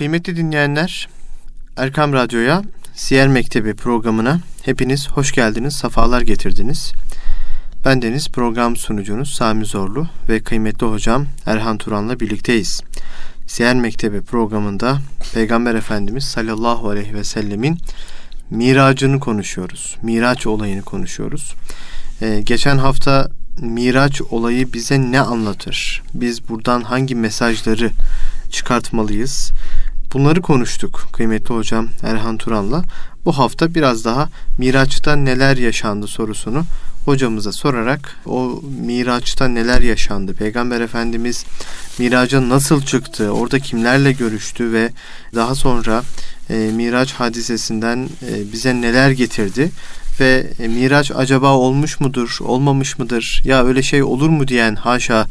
Kıymetli dinleyenler, Erkam Radyo'ya, Siyer Mektebi programına hepiniz hoş geldiniz, safalar getirdiniz. Ben Deniz, program sunucunuz Sami Zorlu ve kıymetli hocam Erhan Turan'la birlikteyiz. Siyer Mektebi programında Peygamber Efendimiz sallallahu aleyhi ve sellemin miracını konuşuyoruz. Miraç olayını konuşuyoruz. Ee, geçen hafta Miraç olayı bize ne anlatır? Biz buradan hangi mesajları çıkartmalıyız? Bunları konuştuk kıymetli hocam Erhan Turan'la. Bu hafta biraz daha Miraç'ta neler yaşandı sorusunu hocamıza sorarak o Miraç'ta neler yaşandı? Peygamber Efendimiz Miraç'a nasıl çıktı? Orada kimlerle görüştü ve daha sonra e, Miraç hadisesinden e, bize neler getirdi? ve e, Miraç acaba olmuş mudur, olmamış mıdır? Ya öyle şey olur mu diyen haşa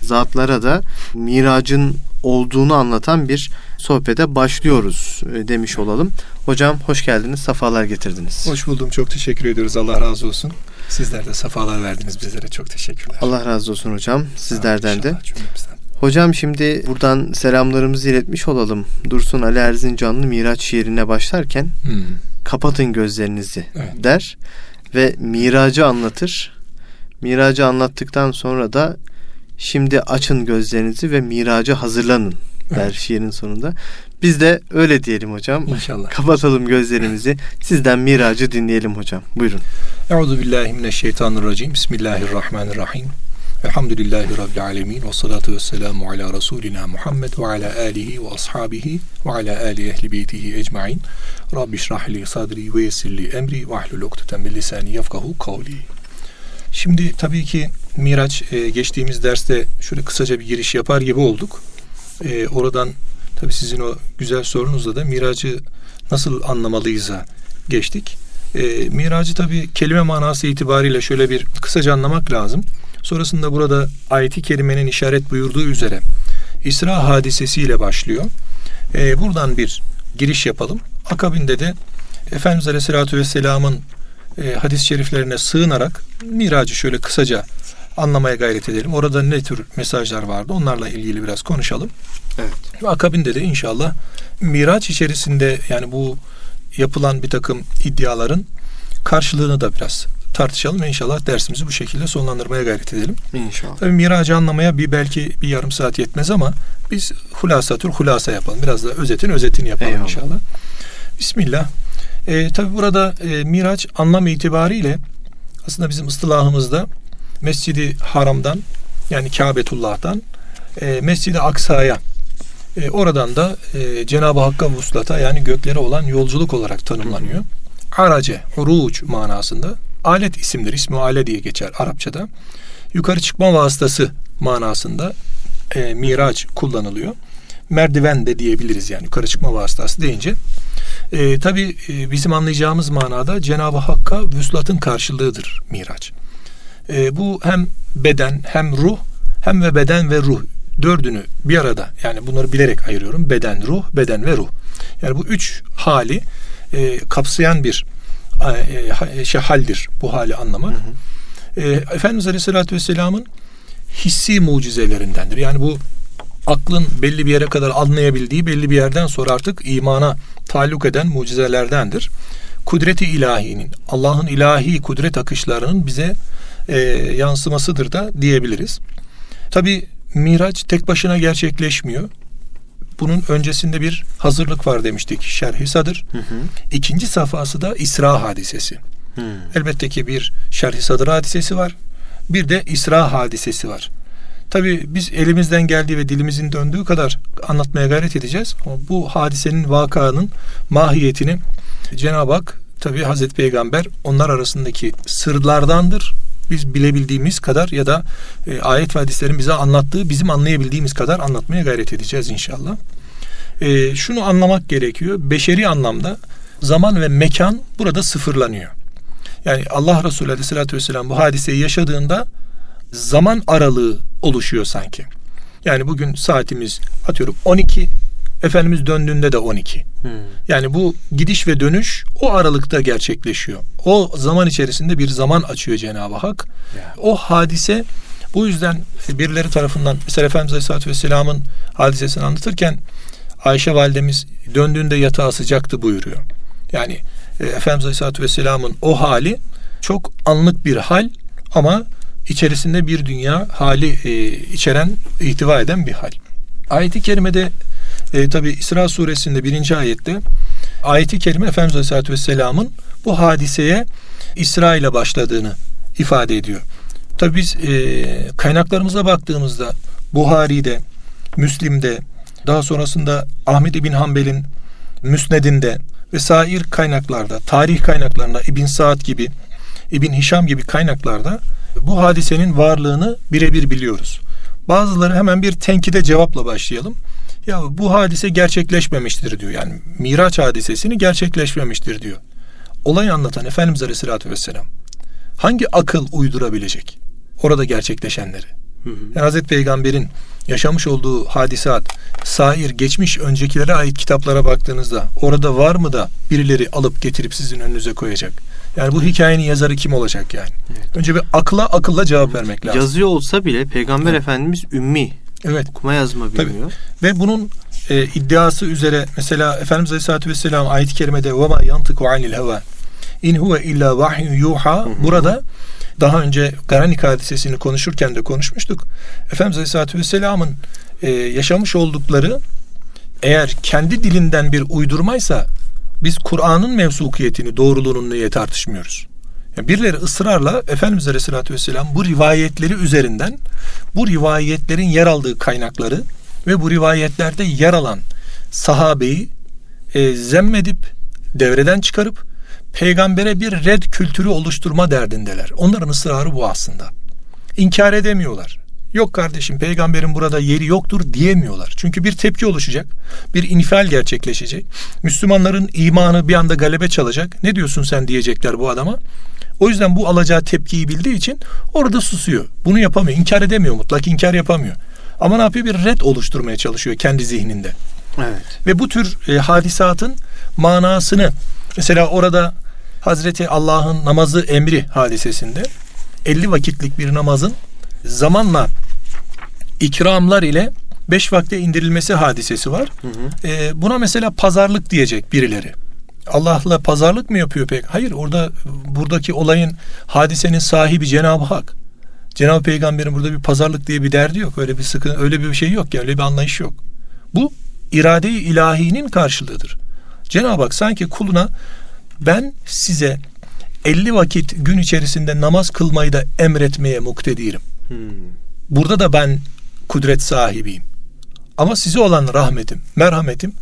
zatlara da Miracın olduğunu anlatan bir sohbete başlıyoruz e, demiş olalım. Hocam hoş geldiniz, safalar getirdiniz. Hoş buldum, çok teşekkür ediyoruz. Allah razı olsun. Sizler de safalar verdiniz bizlere. Çok teşekkürler. Allah razı olsun hocam. Sizlerden de. Hocam şimdi buradan selamlarımızı iletmiş olalım. Dursun Ali Erzincanlı Miraç şiirine başlarken hmm. kapatın gözlerinizi evet. der ve miracı anlatır. Miracı anlattıktan sonra da şimdi açın gözlerinizi ve miracı hazırlanın der şiirin sonunda. Biz de öyle diyelim hocam. İnşallah. Kapatalım gözlerimizi. Sizden miracı dinleyelim hocam. Buyurun. Euzu billahi mineşşeytanirracim. Bismillahirrahmanirrahim. Elhamdülillahi Rabbil alemin ve salatu ve selamu ala Resulina Muhammed ve ala alihi ve ashabihi ve ala ali ehli beytihi ecmain. Rabbi şrahli sadri ve yessirli emri ve ahlul ukdeten min lisani yefkahu kavli. Şimdi tabii ki Miraç e, geçtiğimiz derste şöyle kısaca bir giriş yapar gibi olduk. E, oradan tabii sizin o güzel sorunuzla da Miraç'ı nasıl anlamalıyız'a geçtik. E, miracı tabii kelime manası itibariyle şöyle bir kısaca anlamak lazım. Sonrasında burada ayeti kerimenin işaret buyurduğu üzere İsra hadisesiyle başlıyor. E, buradan bir giriş yapalım. Akabinde de Efendimiz Aleyhisselatü Vesselam'ın e, hadis-i şeriflerine sığınarak miracı şöyle kısaca anlamaya gayret edelim. Orada ne tür mesajlar vardı onlarla ilgili biraz konuşalım. Evet. Ve akabinde de inşallah miraç içerisinde yani bu yapılan bir takım iddiaların karşılığını da biraz tartışalım ve inşallah dersimizi bu şekilde sonlandırmaya gayret edelim. İnşallah. Tabii miracı anlamaya bir belki bir yarım saat yetmez ama biz hulasatür hulasa yapalım. Biraz da özetin özetini yapalım Eyvallah. inşallah. Bismillah. E, tabi burada e, miraç anlam itibariyle aslında bizim ıstılahımızda Mescidi Haram'dan yani Kabetullah'tan e, Mescidi Aksa'ya e, oradan da e, Cenab-ı Hakk'a vuslata yani göklere olan yolculuk olarak tanımlanıyor. Arace, uruç manasında alet isimdir. İsmi ale diye geçer Arapçada. Yukarı çıkma vasıtası manasında e, miraç kullanılıyor. Merdiven de diyebiliriz yani yukarı çıkma vasıtası deyince. E, Tabi e, bizim anlayacağımız manada Cenab-ı Hakk'a vüslatın karşılığıdır miraç. E, bu hem beden hem ruh hem ve beden ve ruh dördünü bir arada yani bunları bilerek ayırıyorum. Beden, ruh, beden ve ruh. Yani bu üç hali e, kapsayan bir e, şey haldir bu hali anlamak. Hı hı. E, Efendimiz Aleyhisselatü Vesselam'ın hissi mucizelerindendir. Yani bu aklın belli bir yere kadar anlayabildiği belli bir yerden sonra artık imana taluk eden mucizelerdendir. Kudreti ilahinin, Allah'ın ilahi kudret akışlarının bize e, yansımasıdır da diyebiliriz. Tabi Miraç tek başına gerçekleşmiyor. Bunun öncesinde bir hazırlık var demiştik. Şerhi sadır. Hı hı. İkinci safhası da İsra hadisesi. Hı. Elbette ki bir şerhi sadır hadisesi var. Bir de İsra hadisesi var. Tabi biz elimizden geldiği ve dilimizin döndüğü kadar anlatmaya gayret edeceğiz. Ama bu hadisenin vakanın mahiyetini Cenab-ı Hak tabi Hazreti Peygamber onlar arasındaki sırlardandır. Biz bilebildiğimiz kadar ya da e, ayet ve hadislerin bize anlattığı bizim anlayabildiğimiz kadar anlatmaya gayret edeceğiz inşallah. E, şunu anlamak gerekiyor. Beşeri anlamda zaman ve mekan burada sıfırlanıyor. Yani Allah Resulü Aleyhisselatü Vesselam bu hadiseyi yaşadığında zaman aralığı oluşuyor sanki. Yani bugün saatimiz atıyorum 12, Efendimiz döndüğünde de 12. Hmm. Yani bu gidiş ve dönüş o aralıkta gerçekleşiyor. O zaman içerisinde bir zaman açıyor Cenab-ı Hak. Yeah. O hadise bu yüzden birileri tarafından mesela Efendimiz Aleyhisselatü Vesselam'ın hadisesini anlatırken Ayşe validemiz döndüğünde yatağı sıcaktı buyuruyor. Yani e, Efendimiz Aleyhisselatü Vesselam'ın o hali çok anlık bir hal ama içerisinde bir dünya hali e, içeren, ihtiva eden bir hal. Ayet-i kerimede e, tabi İsra suresinde birinci ayette ayeti kerime Efendimiz Aleyhisselatü Vesselam'ın bu hadiseye İsra ile başladığını ifade ediyor. Tabi biz e, kaynaklarımıza baktığımızda Buhari'de, Müslim'de, daha sonrasında Ahmet bin Hanbel'in Müsned'inde ve sair kaynaklarda, tarih kaynaklarında İbn Saad gibi, İbn Hişam gibi kaynaklarda bu hadisenin varlığını birebir biliyoruz. Bazıları hemen bir tenkide cevapla başlayalım. Ya bu hadise gerçekleşmemiştir diyor. Yani Miraç hadisesini gerçekleşmemiştir diyor. Olayı anlatan Efendimiz Aleyhisselatü Vesselam hangi akıl uydurabilecek orada gerçekleşenleri? Hı hı. Yani Hazreti Peygamber'in yaşamış olduğu hadisat, sair, geçmiş öncekilere ait kitaplara baktığınızda orada var mı da birileri alıp getirip sizin önünüze koyacak? Yani bu hikayenin yazarı kim olacak yani? Evet. Önce bir akla akılla cevap vermek lazım. Yazıyor olsa bile Peygamber evet. Efendimiz ümmi. Evet. Okuma yazma bilmiyor. Tabii. Ve bunun e, iddiası üzere mesela Efendimiz Aleyhisselatü Vesselam ayet-i kerimede ve ma yantıku anil heva in huve illa vahyu yuha burada daha önce Garanik hadisesini konuşurken de konuşmuştuk. Efendimiz Aleyhisselatü Vesselam'ın e, yaşamış oldukları eğer kendi dilinden bir uydurmaysa biz Kur'an'ın mevsukiyetini, doğruluğunu niye tartışmıyoruz? Yani birileri ısrarla Efendimiz Aleyhisselatü Vesselam bu rivayetleri üzerinden bu rivayetlerin yer aldığı kaynakları ve bu rivayetlerde yer alan sahabeyi e, zemmedip devreden çıkarıp peygambere bir red kültürü oluşturma derdindeler. Onların ısrarı bu aslında. İnkar edemiyorlar. Yok kardeşim peygamberin burada yeri yoktur diyemiyorlar. Çünkü bir tepki oluşacak. Bir infial gerçekleşecek. Müslümanların imanı bir anda galebe çalacak. Ne diyorsun sen diyecekler bu adama. O yüzden bu alacağı tepkiyi bildiği için orada susuyor. Bunu yapamıyor. İnkar edemiyor mutlak inkar yapamıyor. Ama ne yapıyor? Bir red oluşturmaya çalışıyor kendi zihninde. Evet. Ve bu tür e, hadisatın manasını mesela orada Hazreti Allah'ın namazı emri hadisesinde 50 vakitlik bir namazın zamanla ikramlar ile beş vakte indirilmesi hadisesi var. Hı hı. Ee, buna mesela pazarlık diyecek birileri. Allah'la pazarlık mı yapıyor pek? Hayır orada buradaki olayın hadisenin sahibi Cenab-ı Hak. Cenab-ı Peygamber'in burada bir pazarlık diye bir derdi yok. Öyle bir sıkıntı, öyle bir şey yok ya, öyle bir anlayış yok. Bu irade-i ilahinin karşılığıdır. Cenab-ı Hak sanki kuluna ben size 50 vakit gün içerisinde namaz kılmayı da emretmeye muktedirim. Hmm. Burada da ben kudret sahibiyim. Ama size olan rahmetim, merhametim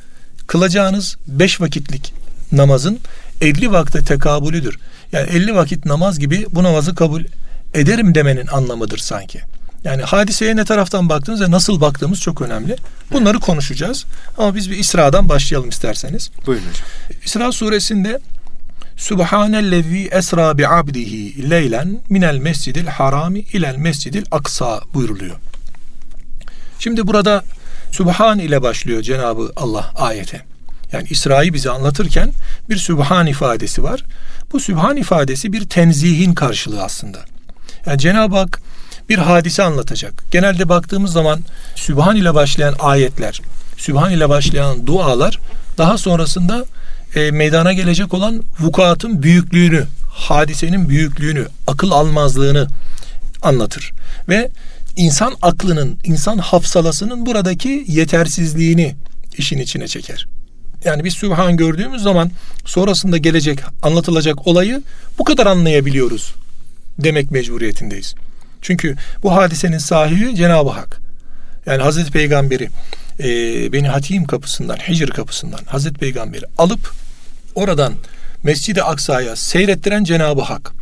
kılacağınız 5 vakitlik namazın 50 vakte tekabülüdür. Yani 50 vakit namaz gibi bu namazı kabul ederim demenin anlamıdır sanki. Yani hadiseye ne taraftan baktığımız ve nasıl baktığımız çok önemli. Bunları konuşacağız. Ama biz bir İsra'dan başlayalım isterseniz. Buyurun hocam. İsra suresinde Subhanellezi esra bi abdihi leylen minel mescidil harami ilel mescidil aksa buyruluyor. Şimdi burada Subhan ile başlıyor Cenabı Allah ayete. Yani İsra'yı bize anlatırken bir Subhan ifadesi var. Bu Subhan ifadesi bir tenzihin karşılığı aslında. Yani Cenab-ı Hak bir hadise anlatacak. Genelde baktığımız zaman Sübhan ile başlayan ayetler, Sübhan ile başlayan dualar daha sonrasında e, meydana gelecek olan vukuatın büyüklüğünü, hadisenin büyüklüğünü, akıl almazlığını anlatır. Ve insan aklının, insan hafsalasının buradaki yetersizliğini işin içine çeker. Yani biz Sübhan gördüğümüz zaman sonrasında gelecek, anlatılacak olayı bu kadar anlayabiliyoruz demek mecburiyetindeyiz. Çünkü bu hadisenin sahibi Cenab-ı Hak. Yani Hazreti Peygamberi e, Beni Hatim kapısından, Hicr kapısından Hazreti Peygamberi alıp oradan Mescid-i Aksa'ya seyrettiren Cenab-ı Hak.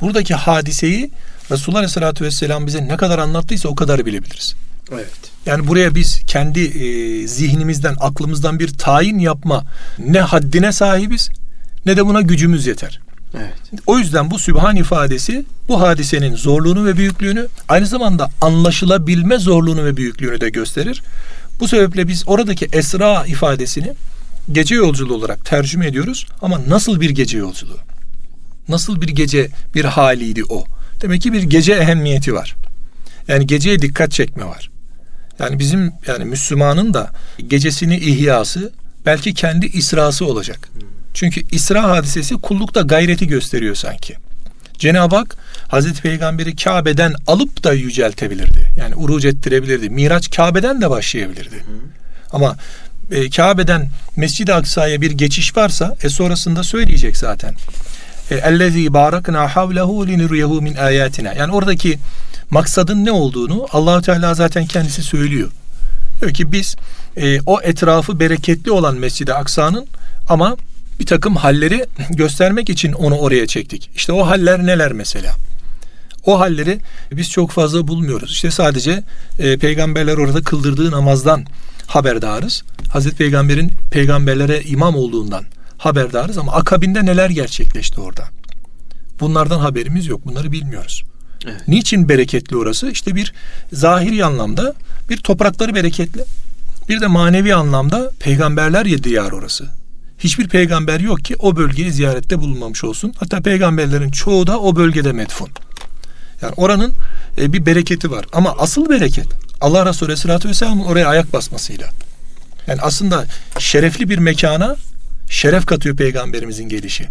Buradaki hadiseyi Resulullah Aleyhisselatü Vesselam bize ne kadar anlattıysa o kadar bilebiliriz. Evet. Yani buraya biz kendi e, zihnimizden, aklımızdan bir tayin yapma ne haddine sahibiz ne de buna gücümüz yeter. Evet. O yüzden bu sübhan ifadesi bu hadisenin zorluğunu ve büyüklüğünü aynı zamanda anlaşılabilme zorluğunu ve büyüklüğünü de gösterir. Bu sebeple biz oradaki esra ifadesini gece yolculuğu olarak tercüme ediyoruz ama nasıl bir gece yolculuğu? Nasıl bir gece bir haliydi o? Demek ki bir gece ehemmiyeti var. Yani geceye dikkat çekme var. Yani bizim yani Müslümanın da gecesini ihyası belki kendi isrası olacak. Çünkü İsra hadisesi kullukta gayreti gösteriyor sanki. Cenab-ı Hak Hazreti Peygamber'i Kabe'den alıp da yüceltebilirdi. Yani uruc ettirebilirdi. Miraç Kabe'den de başlayabilirdi. Ama e, Kabe'den Mescid-i Aksa'ya bir geçiş varsa e sonrasında söyleyecek zaten. E, Ellezî bâraknâ havlehu linuriyehu min âyâtina. Yani oradaki maksadın ne olduğunu allah Teala zaten kendisi söylüyor. Diyor ki biz e, o etrafı bereketli olan Mescid-i Aksa'nın ama bir takım halleri göstermek için onu oraya çektik. İşte o haller neler mesela? O halleri biz çok fazla bulmuyoruz. İşte sadece e, peygamberler orada kıldırdığı namazdan haberdarız. Hazreti Peygamber'in peygamberlere imam olduğundan haberdarız ama akabinde neler gerçekleşti orada? Bunlardan haberimiz yok. Bunları bilmiyoruz. Evet. Niçin bereketli orası? İşte bir zahiri anlamda bir toprakları bereketli. Bir de manevi anlamda peygamberler yedi diyar orası. Hiçbir peygamber yok ki o bölgeye ziyarette bulunmamış olsun. Hatta peygamberlerin çoğu da o bölgede metfun. Yani oranın e, bir bereketi var. Ama asıl bereket Allah Resulü Aleyhisselatü Vesselam'ın oraya ayak basmasıyla. Yani aslında şerefli bir mekana şeref katıyor peygamberimizin gelişi.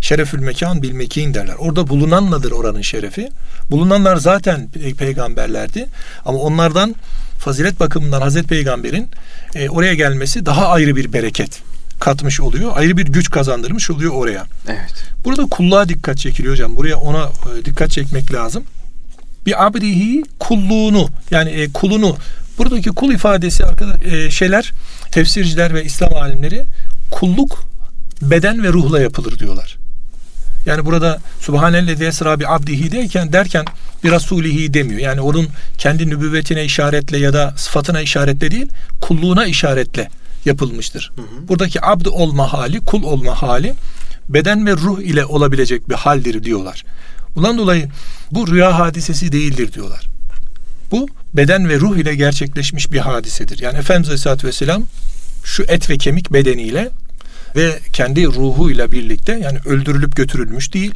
Şerefül mekan bil mekin derler. Orada bulunanladır oranın şerefi. Bulunanlar zaten peygamberlerdi. Ama onlardan fazilet bakımından Hazreti Peygamber'in e, oraya gelmesi daha ayrı bir bereket katmış oluyor. Ayrı bir güç kazandırmış oluyor oraya. Evet. Burada kulluğa dikkat çekiliyor hocam. Buraya ona e, dikkat çekmek lazım. Bir abdihi kulluğunu yani e, kulunu buradaki kul ifadesi arkadaş e, şeyler tefsirciler ve İslam alimleri kulluk beden ve ruhla yapılır diyorlar. Yani burada Subhanellezi esra bi abdihi derken derken bir rasulihi demiyor. Yani onun kendi nübüvvetine işaretle ya da sıfatına işaretle değil, kulluğuna işaretle yapılmıştır. Hı hı. Buradaki abd olma hali, kul olma hali beden ve ruh ile olabilecek bir haldir diyorlar. Bundan dolayı bu rüya hadisesi değildir diyorlar. Bu beden ve ruh ile gerçekleşmiş bir hadisedir. Yani Efendimiz Aleyhisselatü Vesselam şu et ve kemik bedeniyle ve kendi ruhuyla birlikte yani öldürülüp götürülmüş değil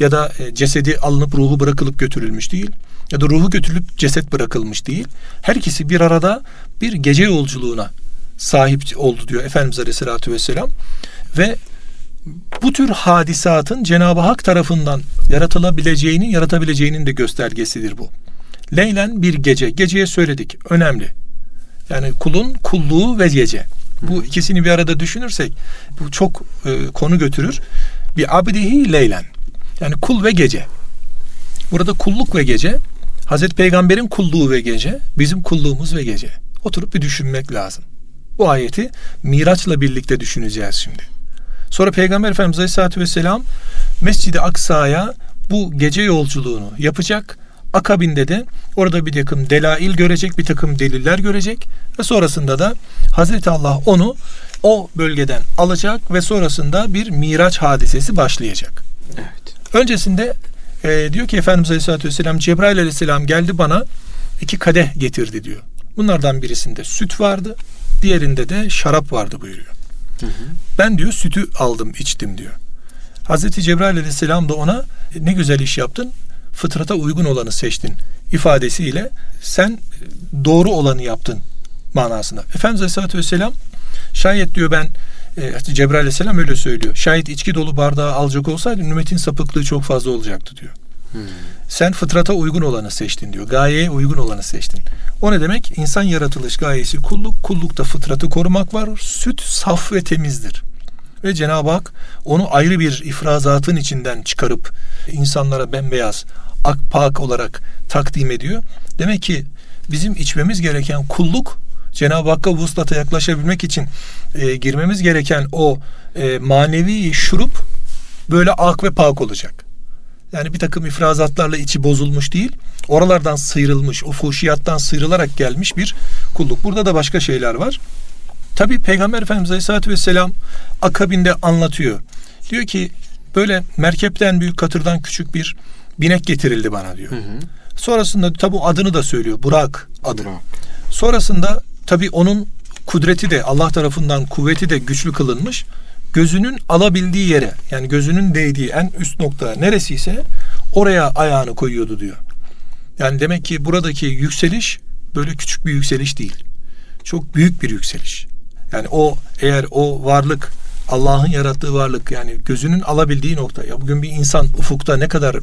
ya da e, cesedi alınıp ruhu bırakılıp götürülmüş değil ya da ruhu götürülüp ceset bırakılmış değil. Herkesi bir arada bir gece yolculuğuna sahip oldu diyor Efendimiz Aleyhisselatü Vesselam. Ve bu tür hadisatın Cenab-ı Hak tarafından yaratılabileceğinin, yaratabileceğinin de göstergesidir bu. Leylen bir gece. Geceye söyledik. Önemli. Yani kulun kulluğu ve gece. Bu ikisini bir arada düşünürsek bu çok e, konu götürür. Bir abdihi leylen. Yani kul ve gece. Burada kulluk ve gece Hazreti Peygamber'in kulluğu ve gece, bizim kulluğumuz ve gece. Oturup bir düşünmek lazım. Bu ayeti Miraç'la birlikte düşüneceğiz şimdi. Sonra Peygamber Efendimiz Aleyhisselatü Vesselam Mescid-i Aksa'ya bu gece yolculuğunu yapacak. Akabinde de orada bir takım delail görecek, bir takım deliller görecek ve sonrasında da Hazreti Allah onu o bölgeden alacak ve sonrasında bir miraç hadisesi başlayacak. Evet. Öncesinde e, diyor ki Efendimiz Aleyhisselatü Vesselam Cebrail Aleyhisselam geldi bana iki kadeh getirdi diyor. Bunlardan birisinde süt vardı, diğerinde de şarap vardı buyuruyor. Hı hı. Ben diyor sütü aldım, içtim diyor. Hazreti Cebrail Aleyhisselam da ona ne güzel iş yaptın, fıtrata uygun olanı seçtin ifadesiyle sen doğru olanı yaptın manasında. Efendimiz Aleyhisselatü Vesselam şayet diyor ben e, Cebrail Aleyhisselam öyle söylüyor. Şayet içki dolu bardağı alacak olsaydı ümmetin sapıklığı çok fazla olacaktı diyor. Hmm. Sen fıtrata uygun olanı seçtin diyor. Gayeye uygun olanı seçtin. O ne demek? İnsan yaratılış gayesi kulluk. Kullukta fıtratı korumak var. Süt saf ve temizdir. Ve Cenab-ı Hak onu ayrı bir ifrazatın içinden çıkarıp insanlara bembeyaz, ak pak olarak takdim ediyor. Demek ki bizim içmemiz gereken kulluk Cenab-ı Hakk'a vuslata yaklaşabilmek için e, girmemiz gereken o e, manevi şurup böyle ak ve pak olacak. Yani bir takım ifrazatlarla içi bozulmuş değil. Oralardan sıyrılmış, o fuhşiyattan sıyrılarak gelmiş bir kulluk. Burada da başka şeyler var. Tabi Peygamber Efendimiz Aleyhisselatü Vesselam akabinde anlatıyor. Diyor ki böyle merkepten büyük katırdan küçük bir binek getirildi bana diyor. Hı hı. Sonrasında tabi adını da söylüyor. Burak adı. Burak. Sonrasında tabi onun kudreti de Allah tarafından kuvveti de güçlü kılınmış gözünün alabildiği yere yani gözünün değdiği en üst nokta neresiyse oraya ayağını koyuyordu diyor. Yani demek ki buradaki yükseliş böyle küçük bir yükseliş değil. Çok büyük bir yükseliş. Yani o eğer o varlık Allah'ın yarattığı varlık yani gözünün alabildiği nokta. Ya bugün bir insan ufukta ne kadar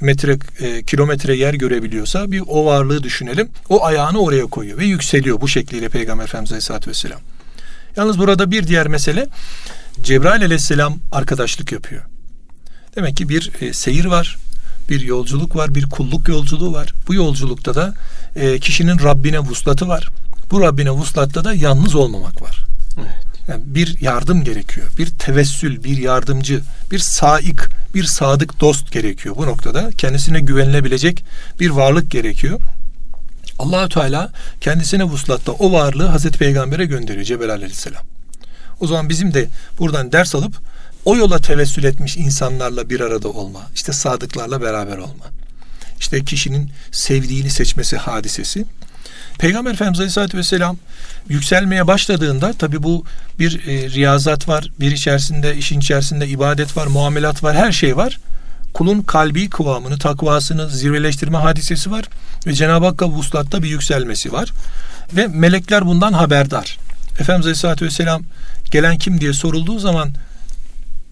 metre e, kilometre yer görebiliyorsa bir o varlığı düşünelim. O ayağını oraya koyuyor ve yükseliyor bu şekliyle Peygamber Efendimiz Aleyhisselatü Vesselam. Yalnız burada bir diğer mesele Cebrail Aleyhisselam arkadaşlık yapıyor. Demek ki bir e, seyir var, bir yolculuk var, bir kulluk yolculuğu var. Bu yolculukta da e, kişinin Rabbine vuslatı var. Bu Rabbine vuslatta da yalnız olmamak var. Evet. Yani bir yardım gerekiyor. Bir tevessül, bir yardımcı, bir saik, bir sadık dost gerekiyor. Bu noktada kendisine güvenilebilecek bir varlık gerekiyor. Allahü Teala kendisine vuslatta o varlığı Hazreti Peygamber'e gönderiyor Cebrail Aleyhisselam. O zaman bizim de buradan ders alıp o yola tevessül etmiş insanlarla bir arada olma, işte sadıklarla beraber olma. İşte kişinin sevdiğini seçmesi hadisesi. Peygamber Efendimiz Aleyhisselatü Vesselam yükselmeye başladığında tabi bu bir e, riyazat var, bir içerisinde, işin içerisinde ibadet var, muamelat var, her şey var. Kulun kalbi kıvamını, takvasını zirveleştirme hadisesi var ve Cenab-ı Hakk'a vuslatta bir yükselmesi var. Ve melekler bundan haberdar. Efendimiz Aleyhisselatü Vesselam gelen kim diye sorulduğu zaman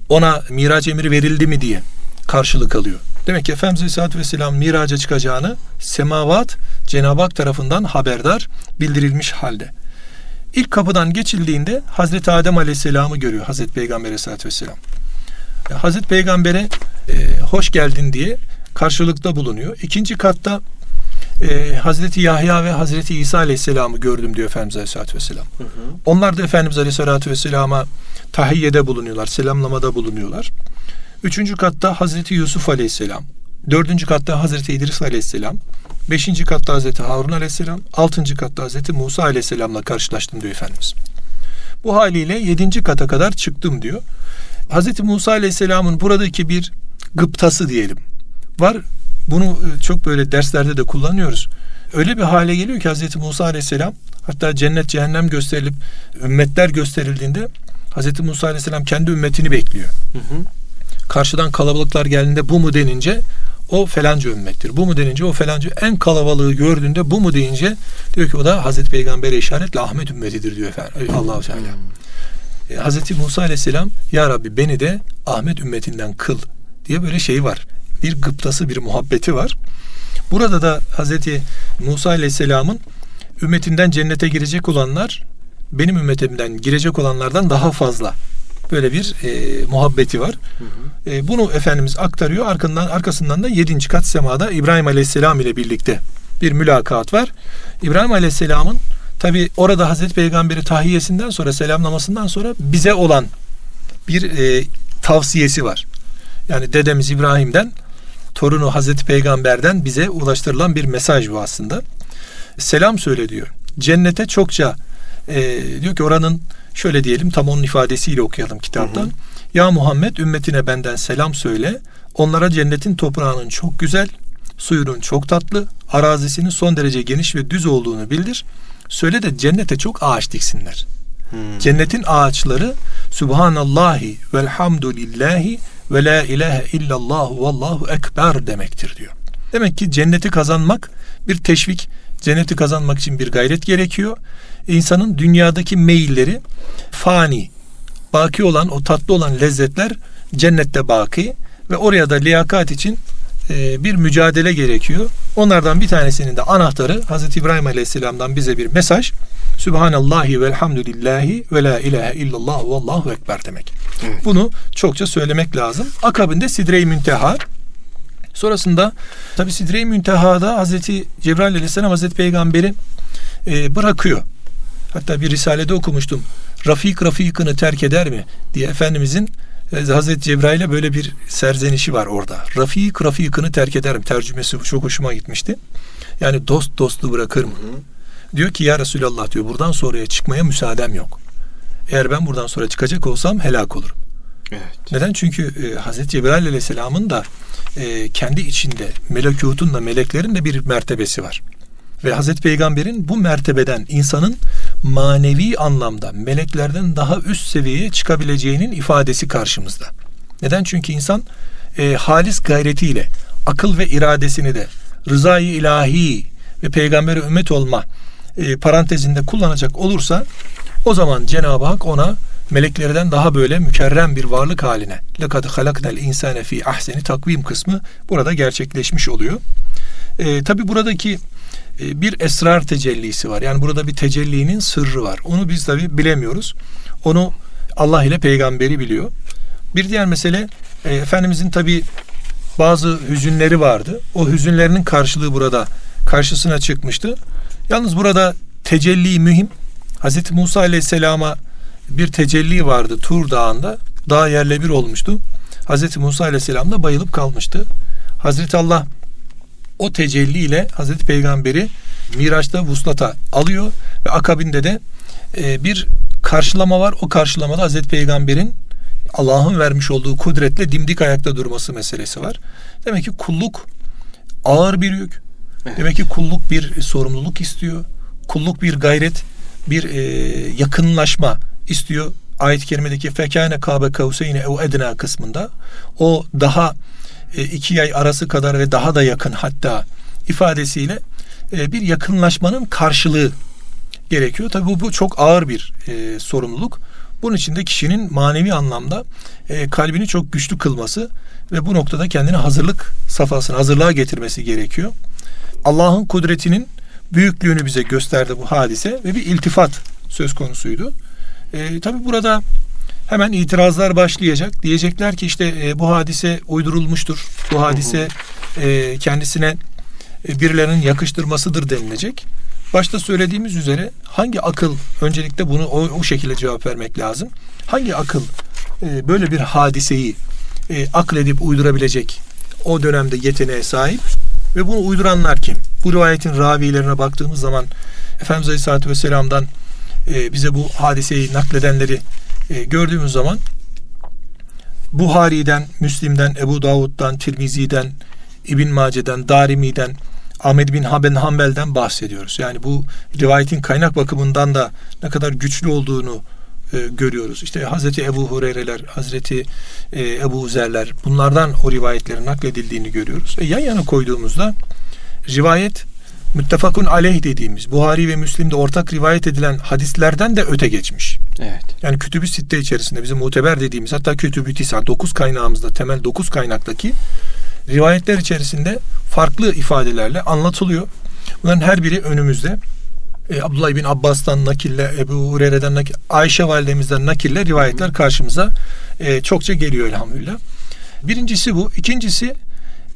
ona miraç emri verildi mi diye karşılık alıyor. Demek ki Efendimiz Aleyhisselatü Vesselam miraca çıkacağını semavat Cenab-ı Hak tarafından haberdar bildirilmiş halde. İlk kapıdan geçildiğinde Hazreti Adem Aleyhisselam'ı görüyor Hazreti Peygamber Aleyhisselatü Vesselam. Hazreti Peygamber'e e, hoş geldin diye karşılıkta bulunuyor. İkinci katta e, Hazreti Yahya ve Hazreti İsa Aleyhisselam'ı gördüm diyor Efendimiz Aleyhisselatü Vesselam. Hı hı. Onlar da Efendimiz Aleyhisselatü Vesselam'a tahiyyede bulunuyorlar, selamlamada bulunuyorlar. Üçüncü katta Hazreti Yusuf Aleyhisselam. Dördüncü katta Hazreti İdris Aleyhisselam. Beşinci katta Hazreti Harun Aleyhisselam. Altıncı katta Hazreti Musa Aleyhisselam'la karşılaştım diyor Efendimiz. Bu haliyle yedinci kata kadar çıktım diyor. Hazreti Musa Aleyhisselam'ın buradaki bir gıptası diyelim. Var bunu e, çok böyle derslerde de kullanıyoruz. Öyle bir hale geliyor ki Hazreti Musa Aleyhisselam hatta cennet cehennem gösterilip ümmetler gösterildiğinde Hazreti Musa Aleyhisselam kendi ümmetini bekliyor. Hı hı. Karşıdan kalabalıklar geldiğinde bu mu denince o felanca ümmettir. Bu mu denince o felanca en kalabalığı gördüğünde bu mu deyince diyor ki o da Hazreti Peygamber'e işaretle Ahmet ümmetidir diyor efendim. Allahu Teala. Hmm. E, Hazreti Musa Aleyhisselam ya Rabbi beni de Ahmet ümmetinden kıl diye böyle şey var. Bir gıptası bir muhabbeti var. Burada da Hazreti Musa Aleyhisselam'ın ümmetinden cennete girecek olanlar benim ümmetimden girecek olanlardan daha fazla böyle bir e, muhabbeti var. Hı hı. E, bunu Efendimiz aktarıyor. Arkasından, arkasından da yedinci kat semada İbrahim Aleyhisselam ile birlikte bir mülakat var. İbrahim Aleyhisselam'ın tabi orada Hazreti Peygamber'i tahiyyesinden sonra selamlamasından sonra bize olan bir e, tavsiyesi var. Yani dedemiz İbrahim'den torunu Hazreti Peygamber'den bize ulaştırılan bir mesaj bu aslında. Selam söyle diyor. Cennete çokça e, diyor ki oranın şöyle diyelim tam onun ifadesiyle okuyalım kitaptan. Hı hı. Ya Muhammed ümmetine benden selam söyle. Onlara cennetin toprağının çok güzel, suyunun çok tatlı, arazisinin son derece geniş ve düz olduğunu bildir. Söyle de cennete çok ağaç diksinler. Hmm. Cennetin ağaçları Subhanallahi velhamdülillahi ve la ilahe illallah vallahu ekber demektir diyor. Demek ki cenneti kazanmak bir teşvik, cenneti kazanmak için bir gayret gerekiyor insanın dünyadaki meyilleri fani, baki olan o tatlı olan lezzetler cennette baki ve oraya da liyakat için e, bir mücadele gerekiyor. Onlardan bir tanesinin de anahtarı Hazreti İbrahim Aleyhisselam'dan bize bir mesaj. Sübhanallahi velhamdülillahi ve la ilahe illallah ve allahu ekber demek. Evet. Bunu çokça söylemek lazım. Akabinde Sidre-i Münteha Sonrasında tabi Sidre-i Münteha'da Hazreti Cebrail Aleyhisselam Hazreti Peygamber'i e, bırakıyor. Hatta bir risalede okumuştum. Rafik rafikını terk eder mi diye Efendimizin e, Hazreti Cebrail'e böyle bir serzenişi var orada. Rafik rafikını terk eder mi? Tercümesi çok hoşuma gitmişti. Yani dost dostu bırakır mı? Hı. Diyor ki ya Resulallah diyor buradan sonraya çıkmaya müsaadem yok. Eğer ben buradan sonra çıkacak olsam helak olurum. Evet. Neden? Çünkü e, Hazreti Cebrail Aleyhisselam'ın da e, kendi içinde melekutun da meleklerin de bir mertebesi var. Ve Hazreti Peygamber'in bu mertebeden insanın manevi anlamda meleklerden daha üst seviyeye çıkabileceğinin ifadesi karşımızda. Neden? Çünkü insan e, halis gayretiyle akıl ve iradesini de rızayı ilahi ve peygambere ümmet olma e, parantezinde kullanacak olursa o zaman Cenab-ı Hak ona meleklerden daha böyle mükerrem bir varlık haline lekad halaknel insane fi ahseni takvim kısmı burada gerçekleşmiş oluyor. E, Tabi buradaki bir esrar tecellisi var. Yani burada bir tecellinin sırrı var. Onu biz tabi bilemiyoruz. Onu Allah ile peygamberi biliyor. Bir diğer mesele e, Efendimizin tabi bazı hüzünleri vardı. O hüzünlerinin karşılığı burada karşısına çıkmıştı. Yalnız burada tecelli mühim. Hazreti Musa Aleyhisselam'a bir tecelli vardı Tur Dağı'nda. Dağ yerle bir olmuştu. Hazreti Musa Aleyhisselam da bayılıp kalmıştı. Hazreti Allah o tecelli ile Hazreti Peygamberi Miraç'ta vuslata alıyor ve akabinde de e, bir karşılama var. O karşılamada Hazreti Peygamber'in Allah'ın vermiş olduğu kudretle dimdik ayakta durması meselesi var. Demek ki kulluk ağır bir yük. Demek ki kulluk bir sorumluluk istiyor. Kulluk bir gayret, bir e, yakınlaşma istiyor. Ayet-i kerimedeki fekâne kâbe kavseyne ev edna kısmında o daha iki yay arası kadar ve daha da yakın hatta ifadesiyle e, bir yakınlaşmanın karşılığı gerekiyor. Tabi bu, bu çok ağır bir e, sorumluluk. Bunun için de kişinin manevi anlamda e, kalbini çok güçlü kılması ve bu noktada kendini hazırlık safhasına, hazırlığa getirmesi gerekiyor. Allah'ın kudretinin büyüklüğünü bize gösterdi bu hadise ve bir iltifat söz konusuydu. E, tabii burada hemen itirazlar başlayacak. Diyecekler ki işte e, bu hadise uydurulmuştur. Bu hadise e, kendisine e, birilerinin yakıştırmasıdır denilecek. Başta söylediğimiz üzere hangi akıl öncelikle bunu o, o şekilde cevap vermek lazım. Hangi akıl e, böyle bir hadiseyi e, akledip uydurabilecek o dönemde yeteneğe sahip ve bunu uyduranlar kim? Bu rivayetin ravilerine baktığımız zaman Efendimiz Aleyhisselatü Vesselam'dan e, bize bu hadiseyi nakledenleri e, gördüğümüz zaman Buhari'den, Müslim'den, Ebu Davud'dan, Tirmizi'den, İbn Mace'den, Darimi'den, Ahmed bin Haben Hanbel'den bahsediyoruz. Yani bu rivayetin kaynak bakımından da ne kadar güçlü olduğunu e, görüyoruz. İşte Hazreti Ebu Hureyre'ler, Hazreti e, Ebu Zer'ler bunlardan o rivayetlerin nakledildiğini görüyoruz. E, yan yana koyduğumuzda rivayet müttefakun aleyh dediğimiz Buhari ve Müslim'de ortak rivayet edilen hadislerden de öte geçmiş. Evet. Yani kütübü sitte içerisinde bizim muteber dediğimiz hatta kütübü tisa dokuz kaynağımızda temel dokuz kaynaktaki rivayetler içerisinde farklı ifadelerle anlatılıyor. Bunların her biri önümüzde. E, Abdullah bin Abbas'tan nakille, Ebu Hureyre'den nakille, Ayşe validemizden nakille rivayetler karşımıza e, çokça geliyor elhamdülillah. Birincisi bu. İkincisi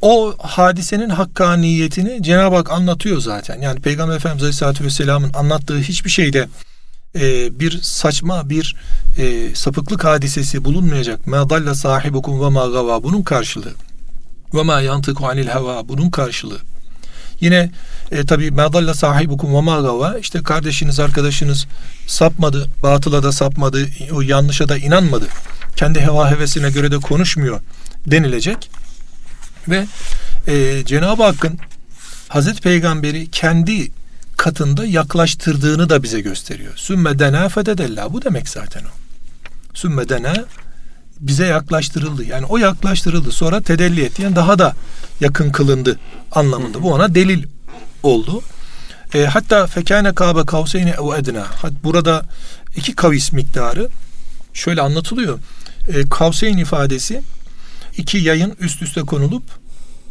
o hadisenin hakkaniyetini Cenab-ı Hak anlatıyor zaten. Yani Peygamber Efendimiz Aleyhisselatü Vesselam'ın anlattığı hiçbir şeyde e, bir saçma bir e, sapıklık hadisesi bulunmayacak. Ma dalla sahibukum ve ma gava bunun karşılığı. Ve ma yantıku anil hava bunun karşılığı. Yine e, tabi madalla sahibukum ve ma gava işte kardeşiniz arkadaşınız sapmadı, batıla da sapmadı, o yanlışa da inanmadı. Kendi heva hevesine göre de konuşmuyor denilecek. Ve e, Cenab-ı Hakk'ın Hazreti Peygamberi kendi katında yaklaştırdığını da bize gösteriyor. Sümme dena fededella. Bu demek zaten o. Sümme dena bize yaklaştırıldı. Yani o yaklaştırıldı. Sonra tedelli etti. Yani daha da yakın kılındı anlamında. Bu ona delil oldu. E, hatta fekâne kâbe kavseyne ev edna. Burada iki kavis miktarı şöyle anlatılıyor. E, kavseyn ifadesi iki yayın üst üste konulup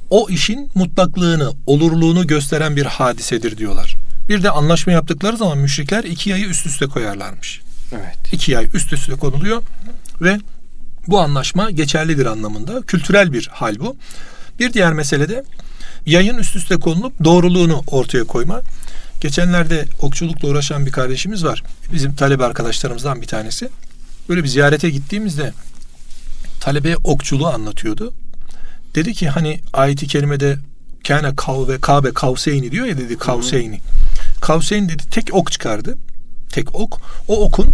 o işin mutlaklığını, olurluğunu gösteren bir hadisedir diyorlar. Bir de anlaşma yaptıkları zaman müşrikler iki yayı üst üste koyarlarmış. Evet. İki yay üst üste konuluyor ve bu anlaşma geçerlidir anlamında. Kültürel bir hal bu. Bir diğer mesele de yayın üst üste konulup doğruluğunu ortaya koyma. Geçenlerde okçulukla uğraşan bir kardeşimiz var. Bizim talebe arkadaşlarımızdan bir tanesi. Böyle bir ziyarete gittiğimizde talebeye okçuluğu anlatıyordu. Dedi ki hani ayeti kerimede kâne kav ve kabe kavseyni diyor ya dedi kavseyni. Kavseyn dedi tek ok çıkardı. Tek ok. O okun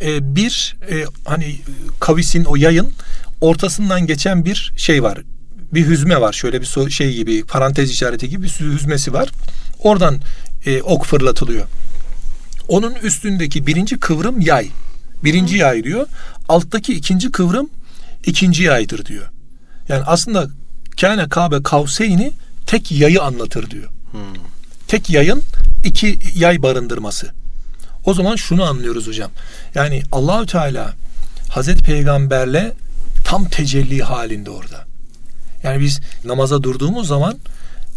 e, bir e, hani kavisin o yayın ortasından geçen bir şey var. Bir hüzme var. Şöyle bir şey gibi parantez işareti gibi bir hüzmesi var. Oradan e, ok fırlatılıyor. Onun üstündeki birinci kıvrım yay. Birinci yay diyor. Alttaki ikinci kıvrım ikinci yaydır diyor. Yani aslında kâne kabe kavseyni tek yayı anlatır diyor. Hmm. tek yayın iki yay barındırması. O zaman şunu anlıyoruz hocam. Yani Allahü Teala Hazreti Peygamberle tam tecelli halinde orada. Yani biz namaza durduğumuz zaman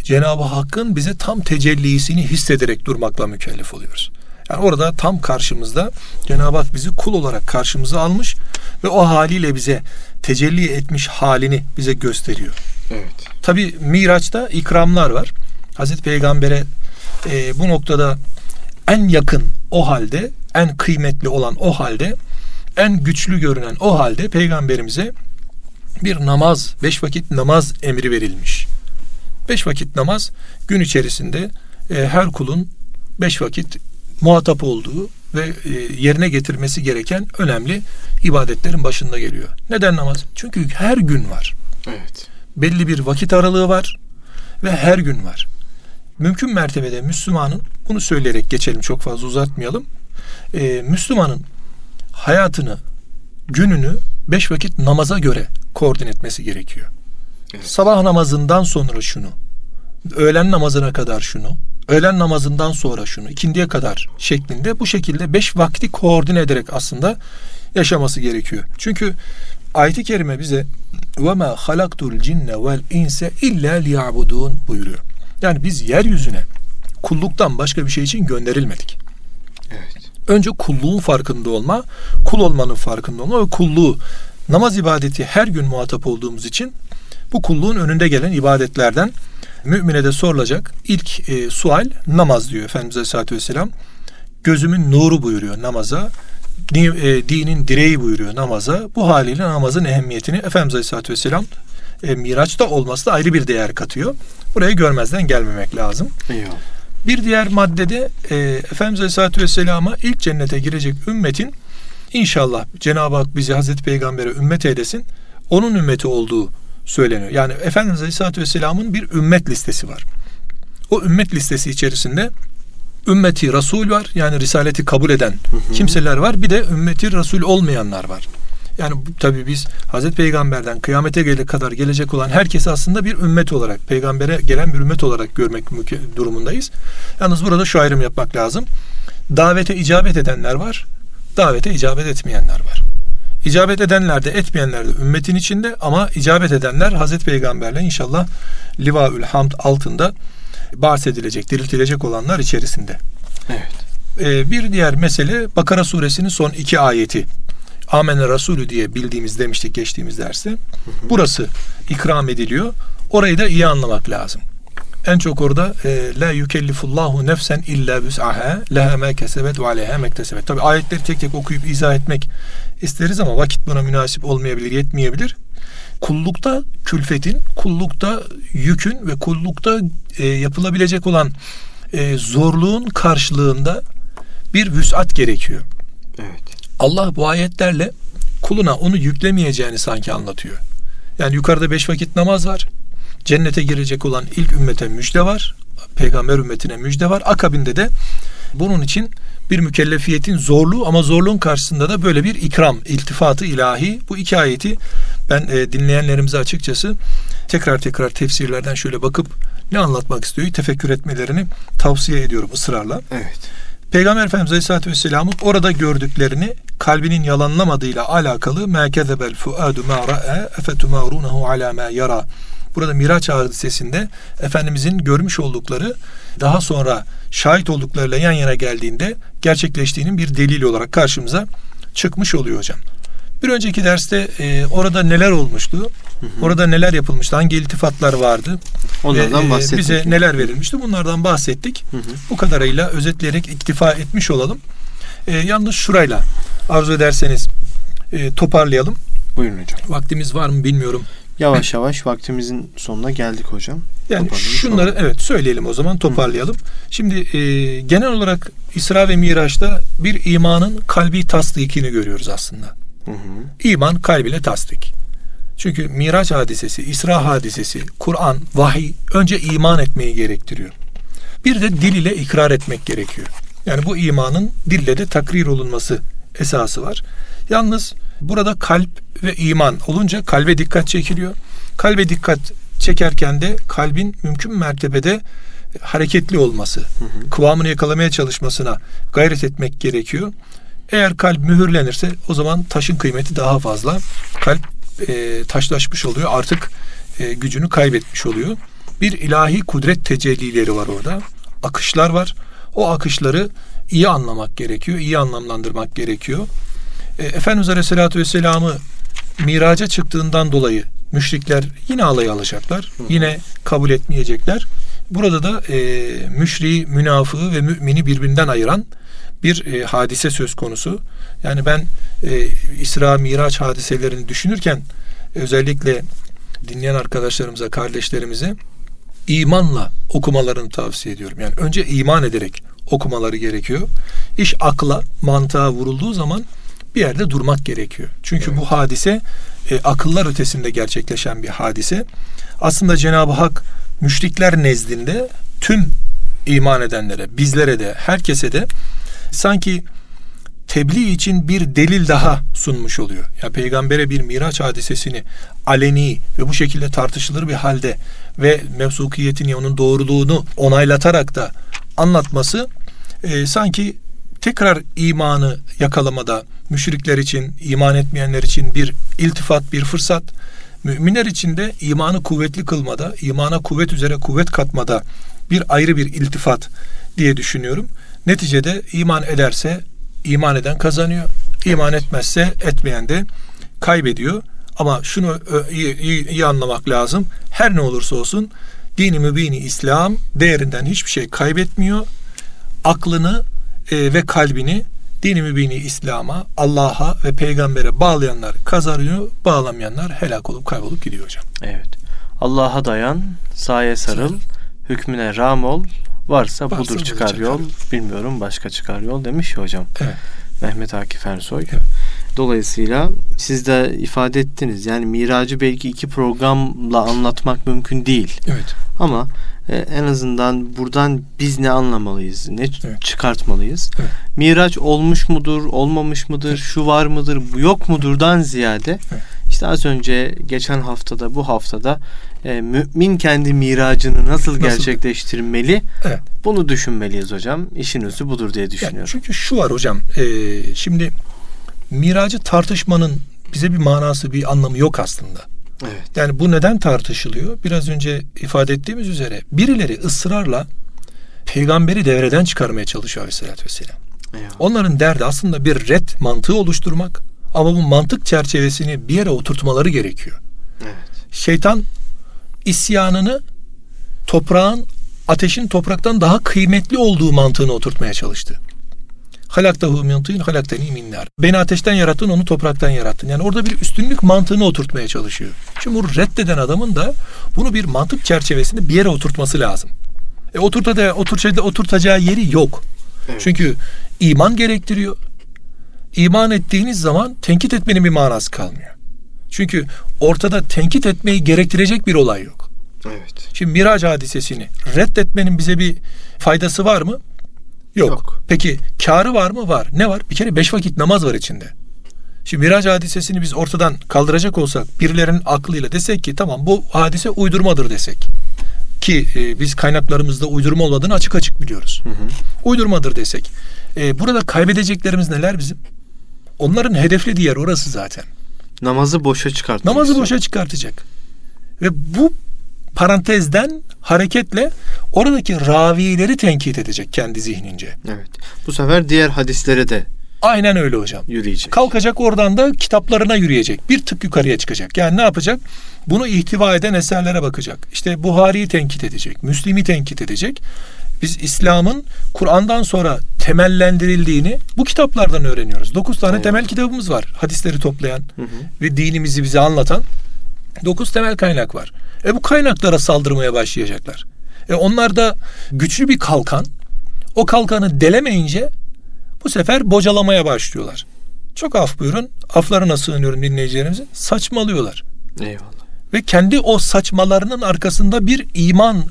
Cenab-ı Hakk'ın bize tam tecellisini hissederek durmakla mükellef oluyoruz. Yani orada tam karşımızda Cenab-ı Hak bizi kul olarak karşımıza almış ve o haliyle bize tecelli etmiş halini bize gösteriyor. Evet. Tabi Miraç'ta ikramlar var. Hazreti Peygamber'e e, bu noktada en yakın o halde, en kıymetli olan o halde, en güçlü görünen o halde peygamberimize bir namaz, beş vakit namaz emri verilmiş. Beş vakit namaz gün içerisinde e, her kulun beş vakit muhatap olduğu ve e, yerine getirmesi gereken önemli ibadetlerin başında geliyor. Neden namaz? Çünkü her gün var. Evet. Belli bir vakit aralığı var ve her gün var. Mümkün mertebede Müslümanın bunu söyleyerek geçelim çok fazla uzatmayalım. Ee, Müslümanın hayatını, gününü beş vakit namaza göre koordine etmesi gerekiyor. Evet. Sabah namazından sonra şunu, öğlen namazına kadar şunu, öğlen namazından sonra şunu, ikindiye kadar şeklinde bu şekilde beş vakti koordine ederek aslında yaşaması gerekiyor. Çünkü ayet-i kerime bize ve ma halaktul cinne vel inse illa liyabudun buyuruyor. Yani biz yeryüzüne kulluktan başka bir şey için gönderilmedik. Evet. Önce kulluğun farkında olma, kul olmanın farkında olma ve kulluğu namaz ibadeti her gün muhatap olduğumuz için bu kulluğun önünde gelen ibadetlerden mümine de sorulacak ilk e, sual namaz diyor Efendimiz Aleyhisselatü Vesselam. Gözümün nuru buyuruyor namaza. E, dinin direği buyuruyor namaza. Bu haliyle namazın ehemmiyetini Efendimiz Aleyhisselatü Vesselam e, Miraç'ta olması da ayrı bir değer katıyor. Burayı görmezden gelmemek lazım. Eyvallah. Bir diğer maddede e, Efendimiz Aleyhisselatü Vesselam'a ilk cennete girecek ümmetin inşallah Cenab-ı Hak bizi Hazreti Peygamber'e ümmet eylesin. Onun ümmeti olduğu söyleniyor. Yani Efendimiz Aleyhisselatü Vesselam'ın bir ümmet listesi var. O ümmet listesi içerisinde ümmeti Resul var. Yani Risaleti kabul eden hı hı. kimseler var. Bir de ümmeti Resul olmayanlar var. Yani tabii biz Hazreti Peygamber'den kıyamete gele kadar gelecek olan herkesi aslında bir ümmet olarak, peygambere gelen bir ümmet olarak görmek durumundayız. Yalnız burada şu ayrım yapmak lazım. Davete icabet edenler var, davete icabet etmeyenler var. İcabet edenler de etmeyenler de ümmetin içinde ama icabet edenler Hazreti Peygamberle inşallah Livaül Hamd altında bahsedilecek, diriltilecek olanlar içerisinde. Evet. Ee, bir diğer mesele Bakara suresinin son iki ayeti. Amene Rasulü diye bildiğimiz demiştik geçtiğimiz derste. Burası ikram ediliyor. Orayı da iyi anlamak lazım. En çok orada e, la yukellifullahu nefsen illa vus'aha leha ma kesebet ve aleyha mektesebet. Tabi ayetleri tek tek okuyup izah etmek isteriz ama vakit buna münasip olmayabilir, yetmeyebilir. Kullukta külfetin, kullukta yükün ve kullukta e, yapılabilecek olan e, zorluğun karşılığında bir vüsat gerekiyor. Evet. Allah bu ayetlerle kuluna onu yüklemeyeceğini sanki anlatıyor. Yani yukarıda beş vakit namaz var. Cennete girecek olan ilk ümmete müjde var. Peygamber ümmetine müjde var. Akabinde de bunun için bir mükellefiyetin zorluğu ama zorluğun karşısında da böyle bir ikram, iltifatı ilahi. Bu iki ayeti ben e, dinleyenlerimize açıkçası tekrar tekrar tefsirlerden şöyle bakıp ne anlatmak istiyor tefekkür etmelerini tavsiye ediyorum ısrarla. Evet. Peygamber Efendimiz Aleyhisselatü Vesselam'ın orada gördüklerini kalbinin yalanlamadığıyla alakalı مَا كَذَبَ الْفُؤَادُ مَا رَأَى اَفَتُمَارُونَهُ عَلَى مَا يَرَى Burada Miraç hadisesinde Efendimizin görmüş oldukları daha sonra şahit olduklarıyla yan yana geldiğinde gerçekleştiğinin bir delil olarak karşımıza çıkmış oluyor hocam. Bir önceki derste e, orada neler olmuştu? Hı hı. Orada neler yapılmıştı? Hangi iltifatlar vardı? Onlardan Ve, bahsettik. Bize neler verilmişti? Bunlardan bahsettik. Hı hı. Bu kadarıyla özetleyerek iktifa etmiş olalım. E, yalnız şurayla arzu ederseniz e, toparlayalım. Buyurun hocam. Vaktimiz var mı bilmiyorum. Yavaş yavaş vaktimizin sonuna geldik hocam. Yani şunları olalım. evet söyleyelim o zaman toparlayalım. Hı. Şimdi e, genel olarak İsra ve Miraç'ta bir imanın kalbi tasdikini görüyoruz aslında. Hı hı. İman kalbiyle tasdik. Çünkü Miraç hadisesi, İsra hadisesi, Kur'an, vahiy önce iman etmeyi gerektiriyor. Bir de dil ile ikrar etmek gerekiyor. Yani bu imanın dille de takrir olunması esası var. Yalnız burada kalp ve iman olunca kalbe dikkat çekiliyor. Kalbe dikkat çekerken de kalbin mümkün mertebede hareketli olması, hı hı. kıvamını yakalamaya çalışmasına gayret etmek gerekiyor. Eğer kalp mühürlenirse o zaman taşın kıymeti daha fazla. Kalp e, taşlaşmış oluyor. Artık e, gücünü kaybetmiş oluyor. Bir ilahi kudret tecellileri var orada. Akışlar var. O akışları iyi anlamak gerekiyor, iyi anlamlandırmak gerekiyor. E, Efendimiz Aleyhisselatü Vesselam'ı miraca çıktığından dolayı müşrikler yine alay alacaklar. Yine kabul etmeyecekler. Burada da e, müşriği, münafığı ve mümini birbirinden ayıran bir e, hadise söz konusu. Yani ben e, İsra Miraç hadiselerini düşünürken özellikle dinleyen arkadaşlarımıza, kardeşlerimize imanla okumalarını tavsiye ediyorum. Yani önce iman ederek okumaları gerekiyor. İş akla, mantığa vurulduğu zaman bir yerde durmak gerekiyor. Çünkü evet. bu hadise e, akıllar ötesinde gerçekleşen bir hadise. Aslında Cenab-ı Hak müşrikler nezdinde tüm iman edenlere, bizlere de, herkese de sanki tebliğ için bir delil daha sunmuş oluyor. Ya yani peygambere bir miraç hadisesini aleni ve bu şekilde tartışılır bir halde ve mevsukiyetini onun doğruluğunu onaylatarak da anlatması e, sanki tekrar imanı yakalamada müşrikler için, iman etmeyenler için bir iltifat, bir fırsat, müminler için de imanı kuvvetli kılmada, imana kuvvet üzere kuvvet katmada bir ayrı bir iltifat diye düşünüyorum. Neticede iman ederse iman eden kazanıyor. İman etmezse etmeyen de kaybediyor. Ama şunu iyi, iyi, iyi anlamak lazım. Her ne olursa olsun dini mübini İslam değerinden hiçbir şey kaybetmiyor. Aklını e, ve kalbini dini mübini İslam'a, Allah'a ve peygambere bağlayanlar kazanıyor, bağlamayanlar helak olup kaybolup gidiyor hocam. Evet. Allah'a dayan, saye sarıl, Sarıl. hükmüne ram ol, varsa, varsa budur çıkar çıkar yol, bilmiyorum başka çıkar yol demiş ya hocam. Evet. Mehmet Akif Ersoy. Evet. Dolayısıyla siz de ifade ettiniz. Yani miracı belki iki programla anlatmak mümkün değil. Evet. Ama en azından buradan biz ne anlamalıyız, ne evet. çıkartmalıyız? Evet. Miraç olmuş mudur, olmamış mıdır, evet. şu var mıdır, bu yok mudurdan ziyade evet. işte az önce geçen haftada, bu haftada e, mümin kendi miracını nasıl, nasıl? gerçekleştirmeli? Evet. Bunu düşünmeliyiz hocam. İşin özü budur diye düşünüyorum. Yani çünkü şu var hocam. E, şimdi miracı tartışmanın bize bir manası, bir anlamı yok aslında. Evet. Yani bu neden tartışılıyor? Biraz önce ifade ettiğimiz üzere birileri ısrarla peygamberi devreden çıkarmaya çalışıyor Aleyhisselatü Vesselam. Eyvallah. Onların derdi aslında bir red mantığı oluşturmak ama bu mantık çerçevesini bir yere oturtmaları gerekiyor. Evet. Şeytan isyanını toprağın ateşin topraktan daha kıymetli olduğu mantığını oturtmaya çalıştı. Halaktahu min tin halakteni min nar. Beni ateşten yarattın, onu topraktan yarattın. Yani orada bir üstünlük mantığını oturtmaya çalışıyor. Şimdi bu reddeden adamın da bunu bir mantık çerçevesinde bir yere oturtması lazım. E oturtacağı, oturtacağı, oturtacağı yeri yok. Evet. Çünkü iman gerektiriyor. İman ettiğiniz zaman tenkit etmenin bir manası kalmıyor. Çünkü ortada tenkit etmeyi gerektirecek bir olay yok. Evet. Şimdi Miraç hadisesini reddetmenin bize bir faydası var mı? Yok. Yok. Peki karı var mı? Var. Ne var? Bir kere beş vakit namaz var içinde. Şimdi Miraç hadisesini biz ortadan kaldıracak olsak birilerinin aklıyla desek ki tamam bu hadise uydurmadır desek ki e, biz kaynaklarımızda uydurma olmadığını açık açık biliyoruz. Hı hı. Uydurmadır desek. E, burada kaybedeceklerimiz neler bizim? Onların hedeflediği yer orası zaten. Namazı boşa çıkartacak. Namazı boşa çıkartacak. Ve bu parantezden hareketle oradaki ravileri tenkit edecek kendi zihnince. Evet. Bu sefer diğer hadislere de Aynen öyle hocam. Yürüyecek. Kalkacak oradan da kitaplarına yürüyecek. Bir tık yukarıya çıkacak. Yani ne yapacak? Bunu ihtiva eden eserlere bakacak. İşte Buhari'yi tenkit edecek. Müslim'i tenkit edecek. Biz İslam'ın Kur'an'dan sonra temellendirildiğini bu kitaplardan öğreniyoruz. Dokuz tane Aynen. temel kitabımız var. Hadisleri toplayan hı hı. ve dinimizi bize anlatan dokuz temel kaynak var. E bu kaynaklara saldırmaya başlayacaklar. E onlar da güçlü bir kalkan. O kalkanı delemeyince bu sefer bocalamaya başlıyorlar. Çok af buyurun. Aflarına sığınıyorum dinleyicilerimizin. Saçmalıyorlar. Eyvallah. Ve kendi o saçmalarının arkasında bir iman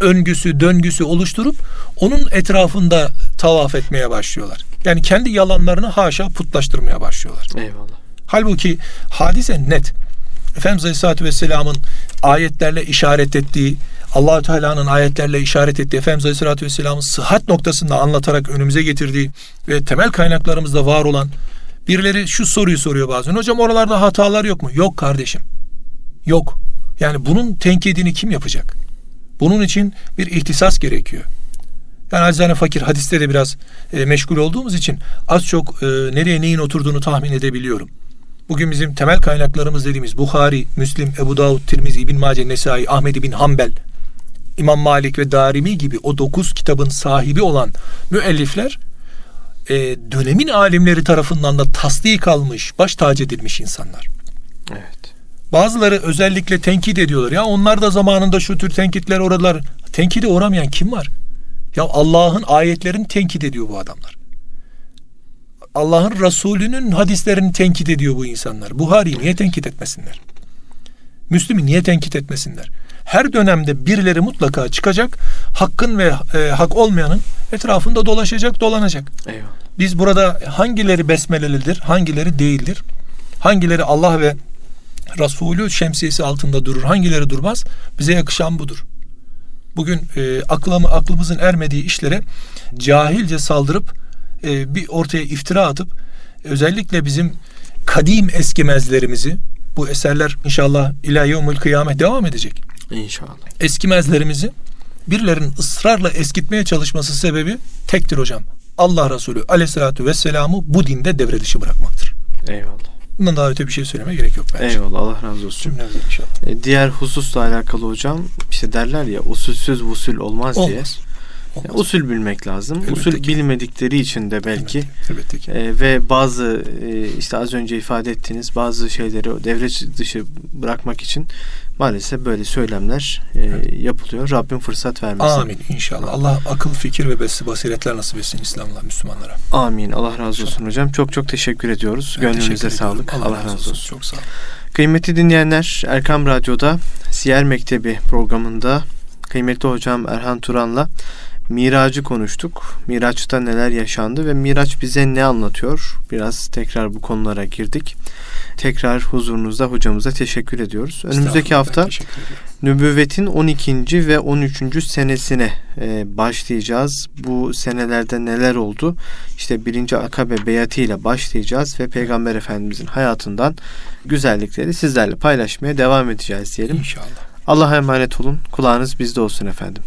öngüsü, döngüsü oluşturup onun etrafında tavaf etmeye başlıyorlar. Yani kendi yalanlarını haşa putlaştırmaya başlıyorlar. Eyvallah. Halbuki hadise net. Efendimiz Aleyhisselatü Vesselam'ın ayetlerle işaret ettiği, Allahü Teala'nın ayetlerle işaret ettiği, Efendimiz Aleyhisselatü Vesselam'ın sıhhat noktasında anlatarak önümüze getirdiği ve temel kaynaklarımızda var olan birileri şu soruyu soruyor bazen. Hocam oralarda hatalar yok mu? Yok kardeşim. Yok. Yani bunun tenkidini kim yapacak? Bunun için bir ihtisas gerekiyor. Yani acizane fakir hadiste de biraz e, meşgul olduğumuz için az çok e, nereye neyin oturduğunu tahmin edebiliyorum. Bugün bizim temel kaynaklarımız dediğimiz Bukhari, Müslim, Ebu Davud, Tirmizi, İbn Mace, Nesai, Ahmed bin Hanbel, İmam Malik ve Darimi gibi o dokuz kitabın sahibi olan müellifler e, dönemin alimleri tarafından da tasdik almış, baş tacı edilmiş insanlar. Evet. Bazıları özellikle tenkit ediyorlar. Ya onlar da zamanında şu tür tenkitler oralar. Tenkide uğramayan kim var? Ya Allah'ın ayetlerini tenkit ediyor bu adamlar. Allah'ın Resulü'nün hadislerini tenkit ediyor bu insanlar. Buhari'yi niye tenkit etmesinler? Müslüm'ü niye tenkit etmesinler? Her dönemde birileri mutlaka çıkacak, hakkın ve e, hak olmayanın etrafında dolaşacak, dolanacak. Eyvallah. Biz burada hangileri besmelelidir, hangileri değildir? Hangileri Allah ve Resulü şemsiyesi altında durur, hangileri durmaz? Bize yakışan budur. Bugün e, aklımı, aklımızın ermediği işlere cahilce saldırıp e, bir ortaya iftira atıp özellikle bizim kadim eskimezlerimizi bu eserler inşallah ilahi kıyamet devam edecek. İnşallah. Eskimezlerimizi birilerinin ısrarla eskitmeye çalışması sebebi tektir hocam. Allah Resulü aleyhissalatü vesselam'ı bu dinde devre dışı bırakmaktır. Eyvallah. Bundan daha öte bir şey söylemeye gerek yok bence. Eyvallah Allah razı olsun. Cümlemizden inşallah. E, Diğer hususla alakalı hocam işte derler ya usulsüz usul olmaz, diye. Olmaz. Olmaz. Ya, usul bilmek lazım. Elbette usul ki. bilmedikleri için de belki Elbette, elbette ki. e, ve bazı e, işte az önce ifade ettiğiniz bazı şeyleri devre dışı bırakmak için maalesef böyle söylemler e, Evet. yapılıyor. Rabbim fırsat vermesin. Amin inşallah. Allah akıl, fikir ve besi basiretler nasip etsin İslam'la Müslümanlara. Amin. Allah razı olsun hocam. Çok çok teşekkür ediyoruz. Ben Gönlünüze teşekkür sağlık. Allah, razı olsun. Çok sağ olun. Kıymetli dinleyenler, Erkam Radyo'da Siyer Mektebi programında kıymetli hocam Erhan Turan'la Miracı konuştuk. Miraç'ta neler yaşandı ve Miraç bize ne anlatıyor? Biraz tekrar bu konulara girdik. Tekrar huzurunuzda hocamıza teşekkür ediyoruz. Önümüzdeki hafta nübüvvetin 12. ve 13. senesine e, başlayacağız. Bu senelerde neler oldu? İşte birinci akabe beyatı ile başlayacağız ve Peygamber Efendimizin hayatından güzellikleri sizlerle paylaşmaya devam edeceğiz diyelim. İnşallah. Allah'a emanet olun. Kulağınız bizde olsun efendim.